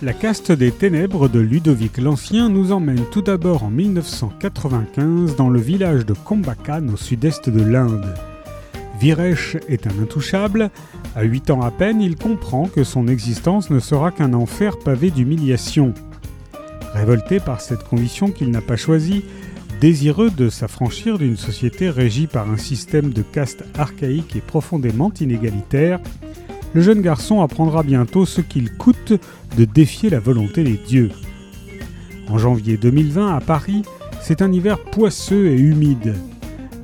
La caste des ténèbres de Ludovic l'Ancien nous emmène tout d'abord en 1995 dans le village de Kombakan au sud-est de l'Inde. Viresh est un intouchable. À 8 ans à peine, il comprend que son existence ne sera qu'un enfer pavé d'humiliation. Révolté par cette condition qu'il n'a pas choisie, désireux de s'affranchir d'une société régie par un système de caste archaïque et profondément inégalitaire, le jeune garçon apprendra bientôt ce qu'il coûte de défier la volonté des dieux. En janvier 2020, à Paris, c'est un hiver poisseux et humide.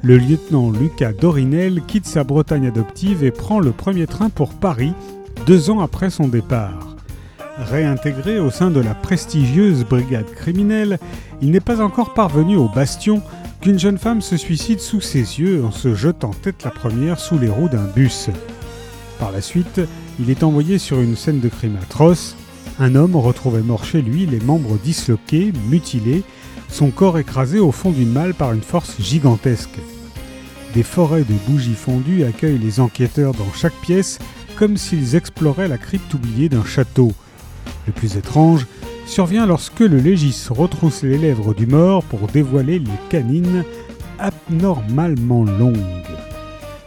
Le lieutenant Lucas Dorinel quitte sa Bretagne adoptive et prend le premier train pour Paris, deux ans après son départ. Réintégré au sein de la prestigieuse brigade criminelle, il n'est pas encore parvenu au bastion qu'une jeune femme se suicide sous ses yeux en se jetant tête la première sous les roues d'un bus. Par la suite, il est envoyé sur une scène de crime atroce. Un homme retrouvé mort chez lui, les membres disloqués, mutilés, son corps écrasé au fond d'une malle par une force gigantesque. Des forêts de bougies fondues accueillent les enquêteurs dans chaque pièce comme s'ils exploraient la crypte oubliée d'un château. Le plus étrange survient lorsque le légis retrousse les lèvres du mort pour dévoiler les canines abnormalement longues.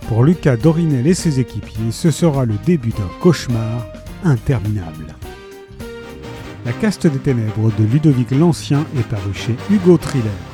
Pour Lucas Dorinel et ses équipiers, ce sera le début d'un cauchemar interminable. La caste des ténèbres de Ludovic l'Ancien est paru chez Hugo Thriller.